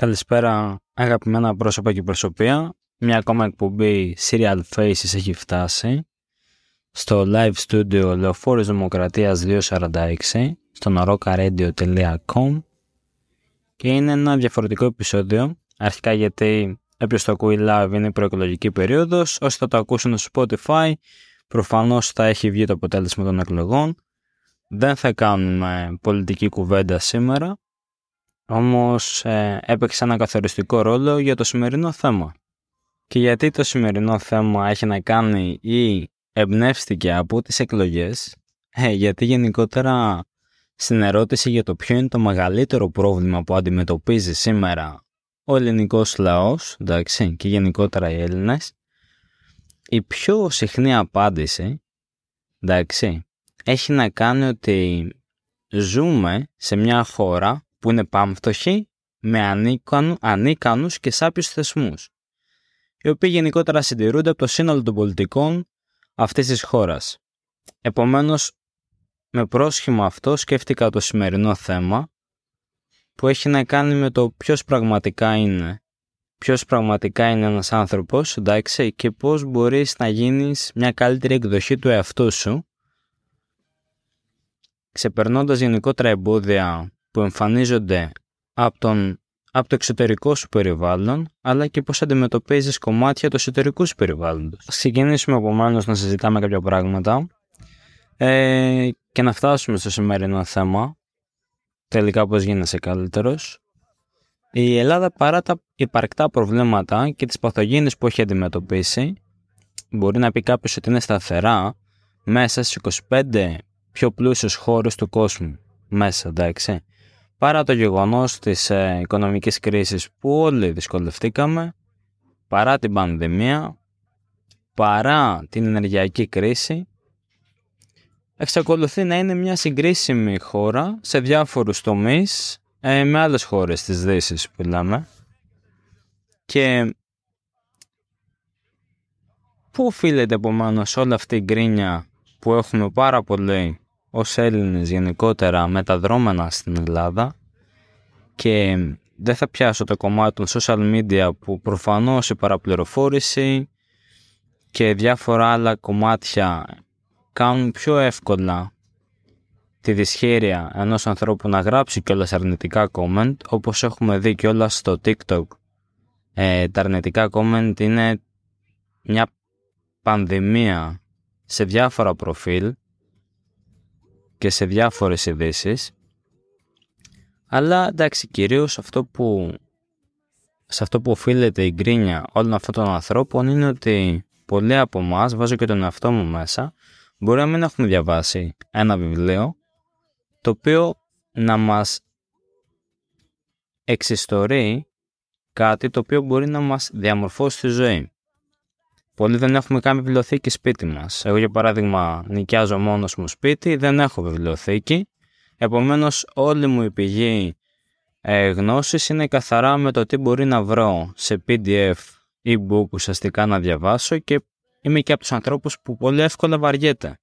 Καλησπέρα αγαπημένα πρόσωπα και προσωπία. Μια ακόμα εκπομπή Serial Faces έχει φτάσει. Στο live studio Λεωφόρης Δημοκρατίας 246 στο norokaRadio.com και είναι ένα διαφορετικό επεισόδιο. Αρχικά γιατί όποιος το ακούει live είναι η προεκλογική περίοδος. Όσοι θα το ακούσουν στο Spotify προφανώς θα έχει βγει το αποτέλεσμα των εκλογών. Δεν θα κάνουμε πολιτική κουβέντα σήμερα όμως ε, έπαιξε ένα καθοριστικό ρόλο για το σημερινό θέμα. Και γιατί το σημερινό θέμα έχει να κάνει ή εμπνεύστηκε από τις εκλογές, ε, γιατί γενικότερα στην ερώτηση για το ποιο είναι το μεγαλύτερο πρόβλημα που αντιμετωπίζει σήμερα ο ελληνικός λαός, εντάξει, και γενικότερα οι Έλληνες, η πιο συχνή απάντηση, εντάξει, έχει να κάνει ότι ζούμε σε μια χώρα που είναι πάμφτωχοι με ανίκανου, ανίκανους και σάπιους θεσμούς, οι οποίοι γενικότερα συντηρούνται από το σύνολο των πολιτικών αυτής της χώρας. Επομένως, με πρόσχημα αυτό σκέφτηκα το σημερινό θέμα που έχει να κάνει με το ποιος πραγματικά είναι. Ποιος πραγματικά είναι ένας άνθρωπος, εντάξει, και πώς μπορείς να γίνεις μια καλύτερη εκδοχή του εαυτού σου, ξεπερνώντας γενικότερα εμπόδια που εμφανίζονται από, τον, από το εξωτερικό σου περιβάλλον, αλλά και πώς αντιμετωπίζεις κομμάτια του εσωτερικού σου περιβάλλοντος. Ας ξεκινήσουμε επομένως να συζητάμε κάποια πράγματα ε, και να φτάσουμε στο σημερινό θέμα, τελικά πώς γίνεσαι καλύτερος. Η Ελλάδα παρά τα υπαρκτά προβλήματα και τις παθογένειες που έχει αντιμετωπίσει, μπορεί να πει κάποιος ότι είναι σταθερά μέσα στις 25 πιο πλούσιες χώρες του κόσμου. Μέσα, εντάξει παρά το γεγονός της ε, οικονομικής κρίσης που όλοι δυσκολευτήκαμε, παρά την πανδημία, παρά την ενεργειακή κρίση, εξακολουθεί να είναι μια συγκρίσιμη χώρα σε διάφορους τομείς ε, με άλλες χώρες της Δύσης που λέμε. Και πού οφείλεται επομένως όλη αυτή η γκρίνια που έχουμε πάρα πολύ ως Έλληνες γενικότερα μεταδρόμενα στην Ελλάδα και δεν θα πιάσω το κομμάτι των social media που προφανώς η παραπληροφόρηση και διάφορα άλλα κομμάτια κάνουν πιο εύκολα τη δυσχέρεια ενός ανθρώπου να γράψει κιόλας αρνητικά comment όπως έχουμε δει κιόλας στο TikTok. Ε, τα αρνητικά comment είναι μια πανδημία σε διάφορα προφίλ και σε διάφορες ειδήσει. Αλλά εντάξει, κυρίως αυτό που, σε αυτό που οφείλεται η γκρίνια όλων αυτών των ανθρώπων είναι ότι πολλοί από εμάς, βάζω και τον εαυτό μου μέσα, μπορεί να μην έχουμε διαβάσει ένα βιβλίο το οποίο να μας εξιστορεί κάτι το οποίο μπορεί να μας διαμορφώσει τη ζωή. Πολλοί δεν έχουμε καν βιβλιοθήκη σπίτι μας. Εγώ για παράδειγμα νοικιάζω μόνος μου σπίτι, δεν έχω βιβλιοθήκη. Επομένως όλη μου η πηγή ε, γνώσης είναι καθαρά με το τι μπορεί να βρω σε PDF e-book ουσιαστικά να διαβάσω και είμαι και από τους ανθρώπους που πολύ εύκολα βαριέται.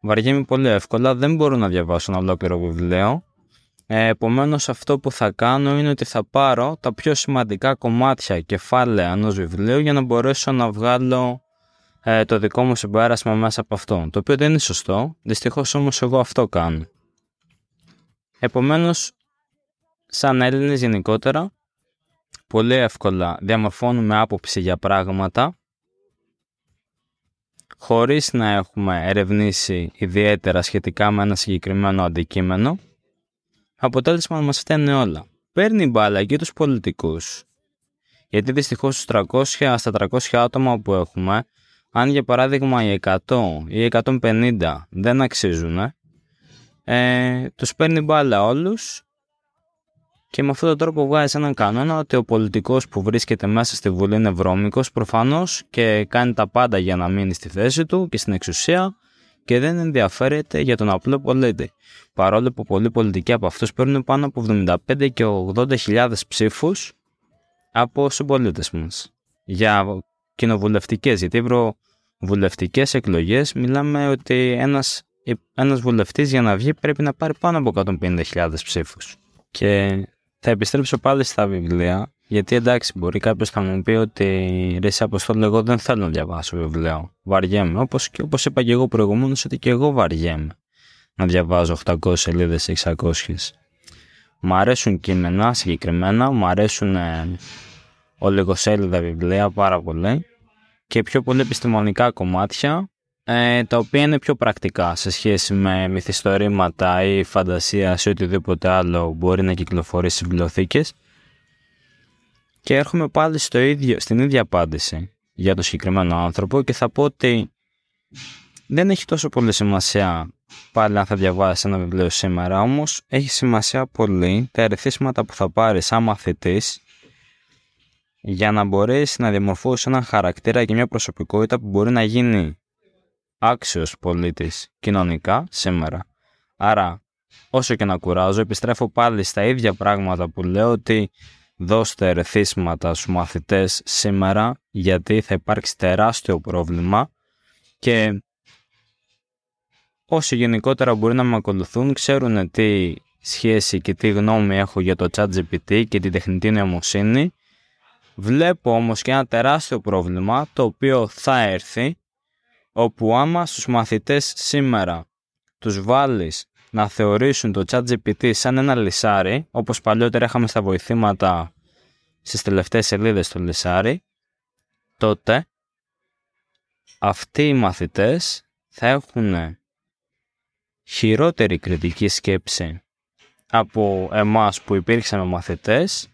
Βαριέμαι πολύ εύκολα, δεν μπορώ να διαβάσω ένα ολόκληρο βιβλίο ε, επομένως αυτό που θα κάνω είναι ότι θα πάρω τα πιο σημαντικά κομμάτια κεφάλαια ενός βιβλίου για να μπορέσω να βγάλω ε, το δικό μου συμπέρασμα μέσα από αυτό. Το οποίο δεν είναι σωστό, δυστυχώς όμως εγώ αυτό κάνω. Επομένως, σαν Έλληνες γενικότερα, πολύ εύκολα διαμορφώνουμε άποψη για πράγματα χωρίς να έχουμε ερευνήσει ιδιαίτερα σχετικά με ένα συγκεκριμένο αντικείμενο αποτέλεσμα να μας φταίνουν όλα. Παίρνει μπάλα και τους πολιτικούς. Γιατί δυστυχώς στους 300 στα 300 άτομα που έχουμε, αν για παράδειγμα οι 100 ή οι 150 δεν αξίζουν, ε, τους παίρνει μπάλα όλους και με αυτόν τον τρόπο βγάζει έναν κανόνα ότι ο πολιτικός που βρίσκεται μέσα στη Βουλή είναι βρώμικος προφανώς και κάνει τα πάντα για να μείνει στη θέση του και στην εξουσία και δεν ενδιαφέρεται για τον απλό πολίτη. Παρόλο που πολλοί πολιτικοί από αυτούς παίρνουν πάνω από 75 και 80 ψήφους από συμπολίτε μας. Για κοινοβουλευτικές, γιατί ευρωβουλευτικές εκλογές μιλάμε ότι ένας, ένας βουλευτής για να βγει πρέπει να πάρει πάνω από 150.000 ψήφους. Και θα επιστρέψω πάλι στα βιβλία, γιατί εντάξει, μπορεί κάποιος να μου πει ότι ρε, σε αποστόλου, εγώ δεν θέλω να διαβάσω βιβλίο. Βαριέμαι. Όπως όπως είπα και εγώ προηγουμένως, ότι και εγώ βαριέμαι να διαβάζω 800 σελίδες, 600. Μ' αρέσουν κείμενα συγκεκριμένα, μου αρέσουν ε, ολιγοσέλιδα βιβλία πάρα πολύ και πιο πολύ επιστημονικά κομμάτια ε, τα οποία είναι πιο πρακτικά σε σχέση με μυθιστορήματα ή φαντασία ή οτιδήποτε άλλο μπορεί να κυκλοφορήσει στις βιβλιοθήκες. Και έρχομαι πάλι στο ίδιο, στην ίδια απάντηση για το συγκεκριμένο άνθρωπο και θα πω ότι δεν έχει τόσο πολύ σημασία πάλι αν θα διαβάσει ένα βιβλίο σήμερα, όμως έχει σημασία πολύ τα ερεθίσματα που θα πάρεις σαν μαθητής για να μπορέσεις να διαμορφώσεις έναν χαρακτήρα και μια προσωπικότητα που μπορεί να γίνει άξιος πολίτης κοινωνικά σήμερα. Άρα, όσο και να κουράζω, επιστρέφω πάλι στα ίδια πράγματα που λέω ότι δώστε ερεθίσματα στους μαθητές σήμερα γιατί θα υπάρξει τεράστιο πρόβλημα και όσοι γενικότερα μπορεί να με ακολουθούν ξέρουν τι σχέση και τι γνώμη έχω για το ChatGPT και την τεχνητή νοημοσύνη. Βλέπω όμως και ένα τεράστιο πρόβλημα το οποίο θα έρθει όπου άμα στους μαθητές σήμερα τους βάλεις να θεωρήσουν το ChatGPT σαν ένα λισάρι όπως παλιότερα είχαμε στα βοηθήματα στις τελευταίες σελίδες του λισάρι τότε αυτοί οι μαθητές θα έχουν χειρότερη κριτική σκέψη από εμάς που υπήρξαμε μαθητές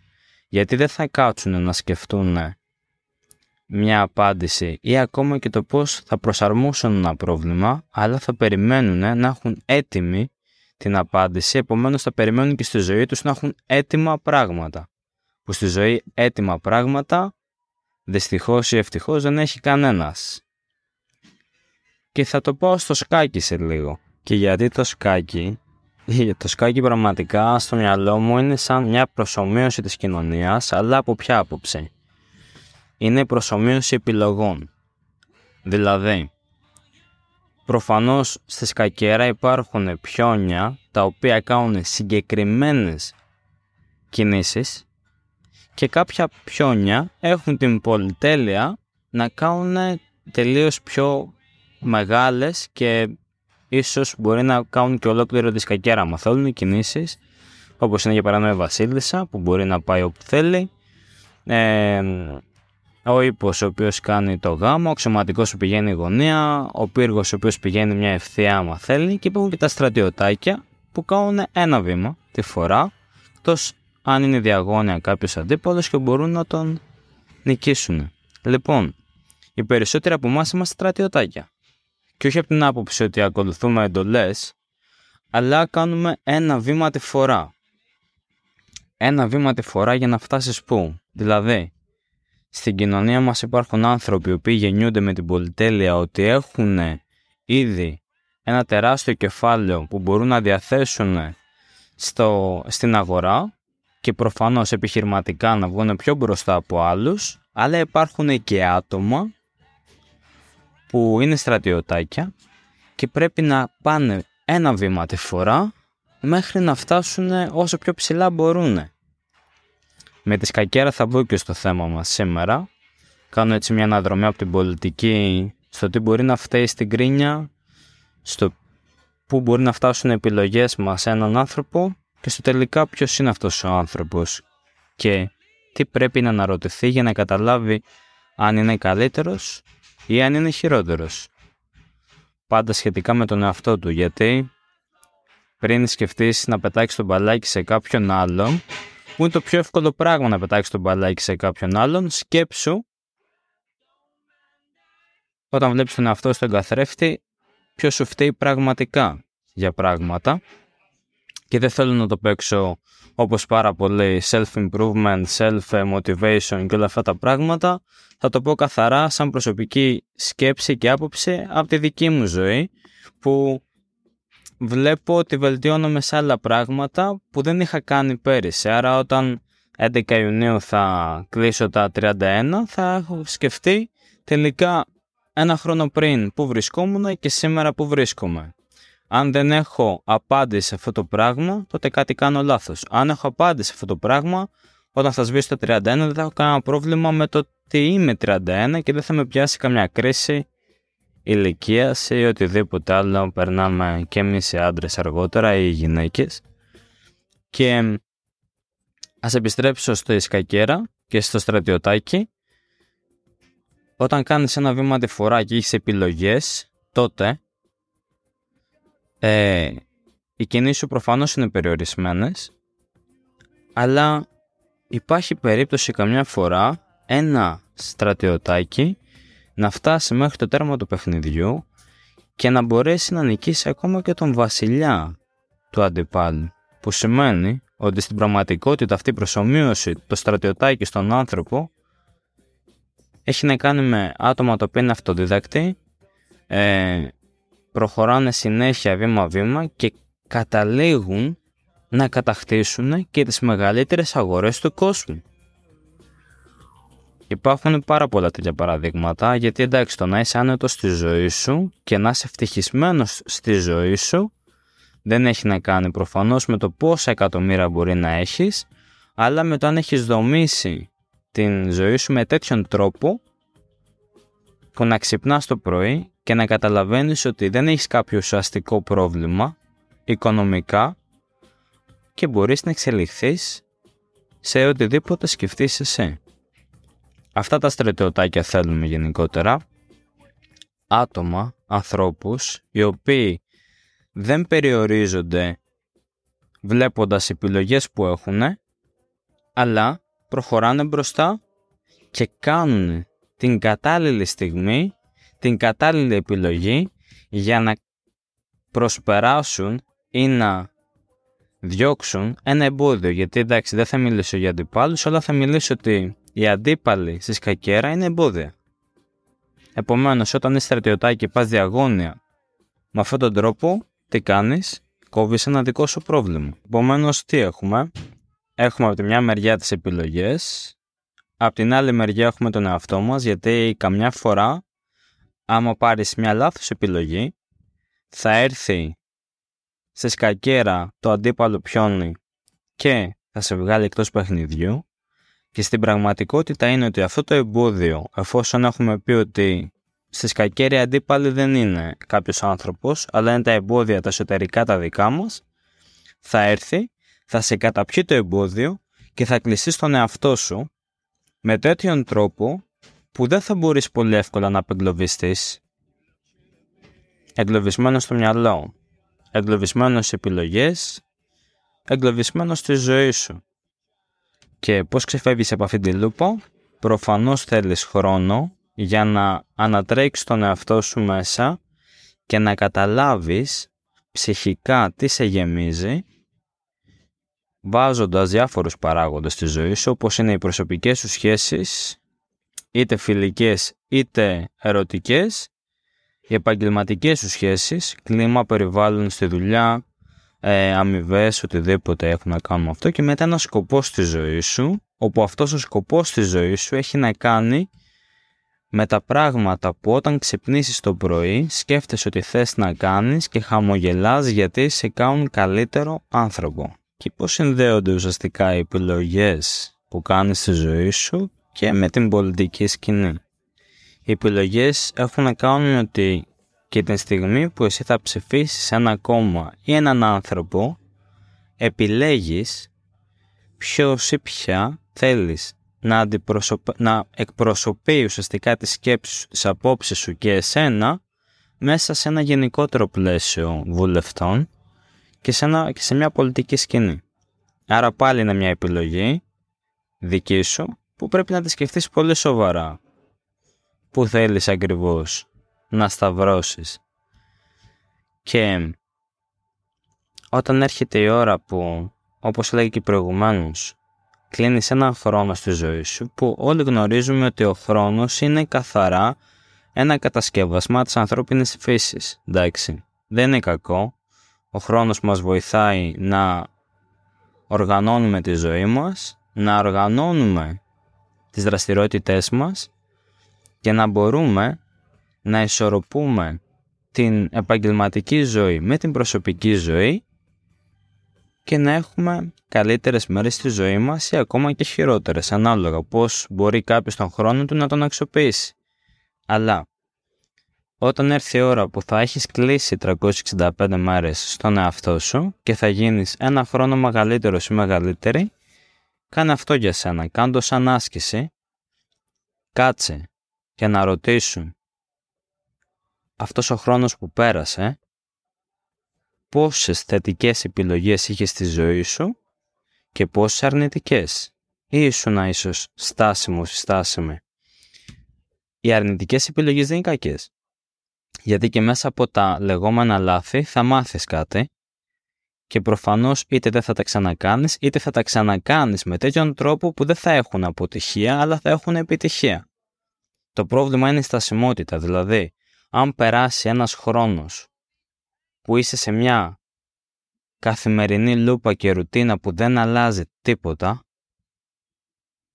γιατί δεν θα κάτσουν να σκεφτούν μια απάντηση ή ακόμα και το πώς θα προσαρμόσουν ένα πρόβλημα αλλά θα περιμένουν να έχουν έτοιμη την απάντηση επομένως θα περιμένουν και στη ζωή τους να έχουν έτοιμα πράγματα που στη ζωή έτοιμα πράγματα δυστυχώς ή ευτυχώς δεν έχει κανένας. Και θα το πω στο σκάκι σε λίγο. Και γιατί το σκάκι, το σκάκι πραγματικά στο μυαλό μου είναι σαν μια προσωμείωση της κοινωνίας, αλλά από ποια άποψη; Είναι προσωμείωση επιλογών. Δηλαδή, προφανώς στη σκακέρα υπάρχουν πιόνια τα οποία κάνουν συγκεκριμένες κινήσεις και κάποια πιόνια έχουν την πολυτέλεια να κάνουν τελείως πιο μεγάλες και ίσως μπορεί να κάνουν και ολόκληρο τη σκακέρα. Άμα θέλουν κινήσεις όπως είναι για παράδειγμα η Βασίλισσα που μπορεί να πάει όπου θέλει ε, ο ύπος ο οποίος κάνει το γάμο, ο ξωματικός που πηγαίνει η γωνία, ο πύργος ο οποίος πηγαίνει μια ευθεία άμα θέλει και υπάρχουν και τα στρατιωτάκια που κάνουν ένα βήμα τη φορά εκτός αν είναι διαγώνια κάποιος αντίπαλος και μπορούν να τον νικήσουν. Λοιπόν, οι περισσότεροι από εμάς είμαστε στρατιωτάκια και όχι από την άποψη ότι ακολουθούμε εντολές, αλλά κάνουμε ένα βήμα τη φορά. Ένα βήμα τη φορά για να φτάσεις πού; Δηλαδή, στην κοινωνία μας υπάρχουν άνθρωποι που γεννιούνται με την πολυτέλεια ότι έχουν ήδη ένα τεράστιο κεφάλαιο που μπορούν να διαθέσουν στο, στην αγορά και προφανώς επιχειρηματικά να βγουν πιο μπροστά από άλλους, αλλά υπάρχουν και άτομα που είναι στρατιωτάκια και πρέπει να πάνε ένα βήμα τη φορά μέχρι να φτάσουν όσο πιο ψηλά μπορούν. Με τη σκακέρα θα βγω και στο θέμα μας σήμερα. Κάνω έτσι μια αναδρομή από την πολιτική στο τι μπορεί να φταίει στην κρίνια, στο πού μπορεί να φτάσουν οι επιλογές μας σε έναν άνθρωπο και στο τελικά ποιος είναι αυτός ο άνθρωπος και τι πρέπει να αναρωτηθεί για να καταλάβει αν είναι καλύτερος ή αν είναι χειρότερος. Πάντα σχετικά με τον εαυτό του, γιατί πριν σκεφτείς να πετάξεις τον μπαλάκι σε κάποιον άλλον, που είναι το πιο εύκολο πράγμα να πετάξεις τον μπαλάκι σε κάποιον άλλον, σκέψου όταν βλέπεις τον εαυτό στον καθρέφτη, ποιος σου φταίει πραγματικά για πράγματα. Και δεν θέλω να το παίξω όπως πάρα πολύ self-improvement, self-motivation και όλα αυτά τα πράγματα, θα το πω καθαρά σαν προσωπική σκέψη και άποψη από τη δική μου ζωή που βλέπω ότι βελτιώνομαι σε άλλα πράγματα που δεν είχα κάνει πέρυσι. Άρα όταν 11 Ιουνίου θα κλείσω τα 31 θα έχω σκεφτεί τελικά ένα χρόνο πριν που βρισκόμουν και σήμερα που βρίσκομαι. Αν δεν έχω απάντηση σε αυτό το πράγμα, τότε κάτι κάνω λάθος. Αν έχω απάντηση σε αυτό το πράγμα, όταν θα σβήσω τα 31 δεν θα έχω κανένα πρόβλημα με το ότι είμαι 31 και δεν θα με πιάσει καμιά κρίση ηλικία ή οτιδήποτε άλλο περνάμε και εμείς οι άντρες αργότερα ή οι γυναίκες. Και ας επιστρέψω στο Ισκακέρα και στο στρατιωτάκι. Όταν κάνεις ένα βήμα τη φορά και έχεις επιλογές, τότε ε, οι κινήσεις σου προφανώς είναι περιορισμένες, αλλά υπάρχει περίπτωση καμιά φορά ένα στρατιωτάκι να φτάσει μέχρι το τέρμα του παιχνιδιού και να μπορέσει να νικήσει ακόμα και τον βασιλιά του αντιπάλου. Που σημαίνει ότι στην πραγματικότητα αυτή η προσωμείωση το στρατιωτάκι στον άνθρωπο έχει να κάνει με άτομα τα οποία είναι αυτοδίδακτοι, ε, προχωράνε συνέχεια βήμα-βήμα και καταλήγουν να κατακτήσουν και τις μεγαλύτερες αγορές του κόσμου. Υπάρχουν πάρα πολλά τέτοια παραδείγματα γιατί εντάξει το να είσαι άνετος στη ζωή σου και να είσαι ευτυχισμένος στη ζωή σου δεν έχει να κάνει προφανώς με το πόσα εκατομμύρια μπορεί να έχεις αλλά με το αν έχεις δομήσει την ζωή σου με τέτοιον τρόπο που να ξυπνάς το πρωί και να καταλαβαίνεις ότι δεν έχεις κάποιο ουσιαστικό πρόβλημα οικονομικά και μπορείς να εξελιχθείς σε οτιδήποτε σκεφτείς εσύ. Αυτά τα στρατιωτάκια θέλουμε γενικότερα. Άτομα, ανθρώπους, οι οποίοι δεν περιορίζονται βλέποντας επιλογές που έχουν, αλλά προχωράνε μπροστά και κάνουν την κατάλληλη στιγμή, την κατάλληλη επιλογή για να προσπεράσουν ή να διώξουν ένα εμπόδιο. Γιατί εντάξει δεν θα μιλήσω για αντιπάλους, αλλά θα μιλήσω ότι οι αντίπαλοι στη σκακέρα είναι εμπόδια. Επομένως, όταν είσαι στρατιωτάκι και πας διαγώνια με αυτόν τον τρόπο, τι κάνεις, κόβεις ένα δικό σου πρόβλημα. Επομένως, τι έχουμε, έχουμε από τη μια μεριά τις επιλογές, από την άλλη μεριά έχουμε τον εαυτό μας, γιατί καμιά φορά, άμα πάρεις μια λάθος επιλογή, θα έρθει σε σκακέρα το αντίπαλο πιόνι και θα σε βγάλει εκτός παιχνιδιού και στην πραγματικότητα είναι ότι αυτό το εμπόδιο, εφόσον έχουμε πει ότι στη σκακέρη αντίπαλοι δεν είναι κάποιος άνθρωπος, αλλά είναι τα εμπόδια τα εσωτερικά τα δικά μας, θα έρθει, θα σε καταπιεί το εμπόδιο και θα κλειστεί στον εαυτό σου με τέτοιον τρόπο που δεν θα μπορείς πολύ εύκολα να απεγκλωβιστείς. Εγκλωβισμένος στο μυαλό, εγκλωβισμένος σε επιλογές, εγκλωβισμένος στη ζωή σου. Και πώς ξεφεύγεις από αυτή τη λούπα, προφανώς θέλεις χρόνο για να ανατρέξεις τον εαυτό σου μέσα και να καταλάβεις ψυχικά τι σε γεμίζει βάζοντας διάφορους παράγοντες στη ζωή σου όπως είναι οι προσωπικές σου σχέσεις είτε φιλικές είτε ερωτικές οι επαγγελματικές σου σχέσεις, κλίμα, περιβάλλον στη δουλειά, ε, αμοιβές, οτιδήποτε έχουν να κάνουν με αυτό και μετά ένα σκοπός στη ζωή σου, όπου αυτός ο σκοπός στη ζωή σου έχει να κάνει με τα πράγματα που όταν ξυπνήσεις το πρωί σκέφτεσαι ότι θες να κάνεις και χαμογελάς γιατί σε κάνουν καλύτερο άνθρωπο. Και πώς συνδέονται ουσιαστικά οι επιλογές που κάνεις στη ζωή σου και με την πολιτική σκηνή. Οι επιλογές έχουν να κάνουν ότι και την στιγμή που εσύ θα ψηφίσεις ένα κόμμα ή έναν άνθρωπο, επιλέγεις ποιος ή ποια θέλεις να, να εκπροσωπεί ουσιαστικά τις σκέψεις σου, τις απόψεις σου και εσένα μέσα σε ένα γενικότερο πλαίσιο βουλευτών και σε, ένα, και σε μια πολιτική σκηνή. Άρα πάλι είναι μια επιλογή δική σου που πρέπει να τη σκεφτείς πολύ σοβαρά. Πού θέλεις ακριβώς να σταυρώσεις. Και όταν έρχεται η ώρα που, όπως λέγει και προηγουμένως, κλείνεις ένα χρόνο στη ζωή σου που όλοι γνωρίζουμε ότι ο χρόνος είναι καθαρά ένα κατασκεύασμα της ανθρώπινης φύσης. Εντάξει, δεν είναι κακό. Ο χρόνος μας βοηθάει να οργανώνουμε τη ζωή μας, να οργανώνουμε τις δραστηριότητές μας και να μπορούμε να ισορροπούμε την επαγγελματική ζωή με την προσωπική ζωή και να έχουμε καλύτερες μέρες στη ζωή μας ή ακόμα και χειρότερες, ανάλογα πώς μπορεί κάποιος τον χρόνο του να τον αξιοποιήσει. Αλλά όταν έρθει η ώρα που θα έχεις κλείσει 365 μέρες στον εαυτό σου και θα γίνεις ένα χρόνο μεγαλύτερος ή μεγαλύτερη, κάνε αυτό για σένα, κάνε το σαν άσκηση, κάτσε και να ρωτήσουν αυτός ο χρόνος που πέρασε, πόσες θετικές επιλογές είχε στη ζωή σου και πόσες αρνητικές. Ή ήσουν ίσως στάσιμος ή στάσιμη. Οι αρνητικές επιλογές δεν είναι κακές. Γιατί και μέσα από τα λεγόμενα λάθη θα μάθεις κάτι και προφανώς είτε δεν θα τα ξανακάνεις είτε θα τα ξανακάνεις με τέτοιον τρόπο που δεν θα έχουν αποτυχία αλλά θα έχουν επιτυχία. Το πρόβλημα είναι η στασιμότητα, δηλαδή αν περάσει ένας χρόνος που είσαι σε μια καθημερινή λούπα και ρουτίνα που δεν αλλάζει τίποτα,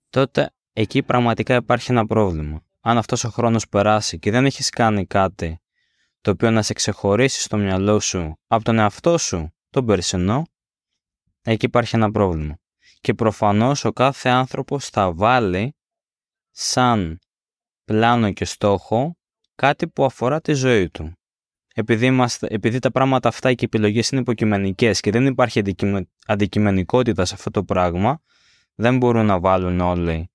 τότε εκεί πραγματικά υπάρχει ένα πρόβλημα. Αν αυτός ο χρόνος περάσει και δεν έχεις κάνει κάτι το οποίο να σε ξεχωρίσει στο μυαλό σου από τον εαυτό σου τον περσινό, εκεί υπάρχει ένα πρόβλημα. Και προφανώς ο κάθε άνθρωπος θα βάλει σαν πλάνο και στόχο κάτι που αφορά τη ζωή του. Επειδή, είμαστε, επειδή τα πράγματα αυτά και οι επιλογές είναι υποκειμενικές και δεν υπάρχει αντικειμενικότητα σε αυτό το πράγμα, δεν μπορούν να βάλουν όλοι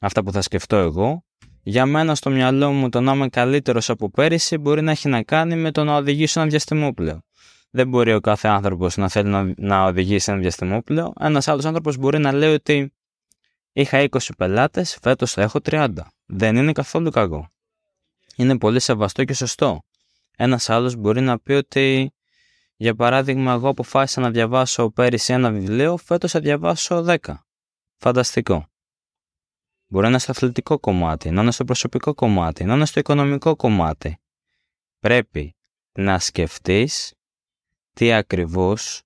αυτά που θα σκεφτώ εγώ. Για μένα στο μυαλό μου το να είμαι καλύτερος από πέρυσι μπορεί να έχει να κάνει με το να οδηγήσω ένα διαστημόπλαιο. Δεν μπορεί ο κάθε άνθρωπος να θέλει να, να οδηγήσει ένα διαστημόπλαιο. Ένας άλλος άνθρωπος μπορεί να λέει ότι είχα 20 πελάτες, φέτος θα έχω 30. Δεν είναι καθόλου κακό είναι πολύ σεβαστό και σωστό. Ένας άλλος μπορεί να πει ότι, για παράδειγμα, εγώ αποφάσισα να διαβάσω πέρυσι ένα βιβλίο, φέτος θα διαβάσω 10. Φανταστικό. Μπορεί να είναι στο αθλητικό κομμάτι, να είναι στο προσωπικό κομμάτι, να είναι στο οικονομικό κομμάτι. Πρέπει να σκεφτείς τι ακριβώς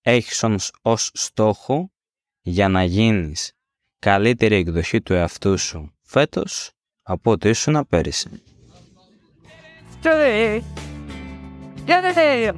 έχεις ως στόχο για να γίνεις καλύτερη εκδοχή του εαυτού σου φέτος από ό,τι ήσουν πέρυσι. 저는 연애세요.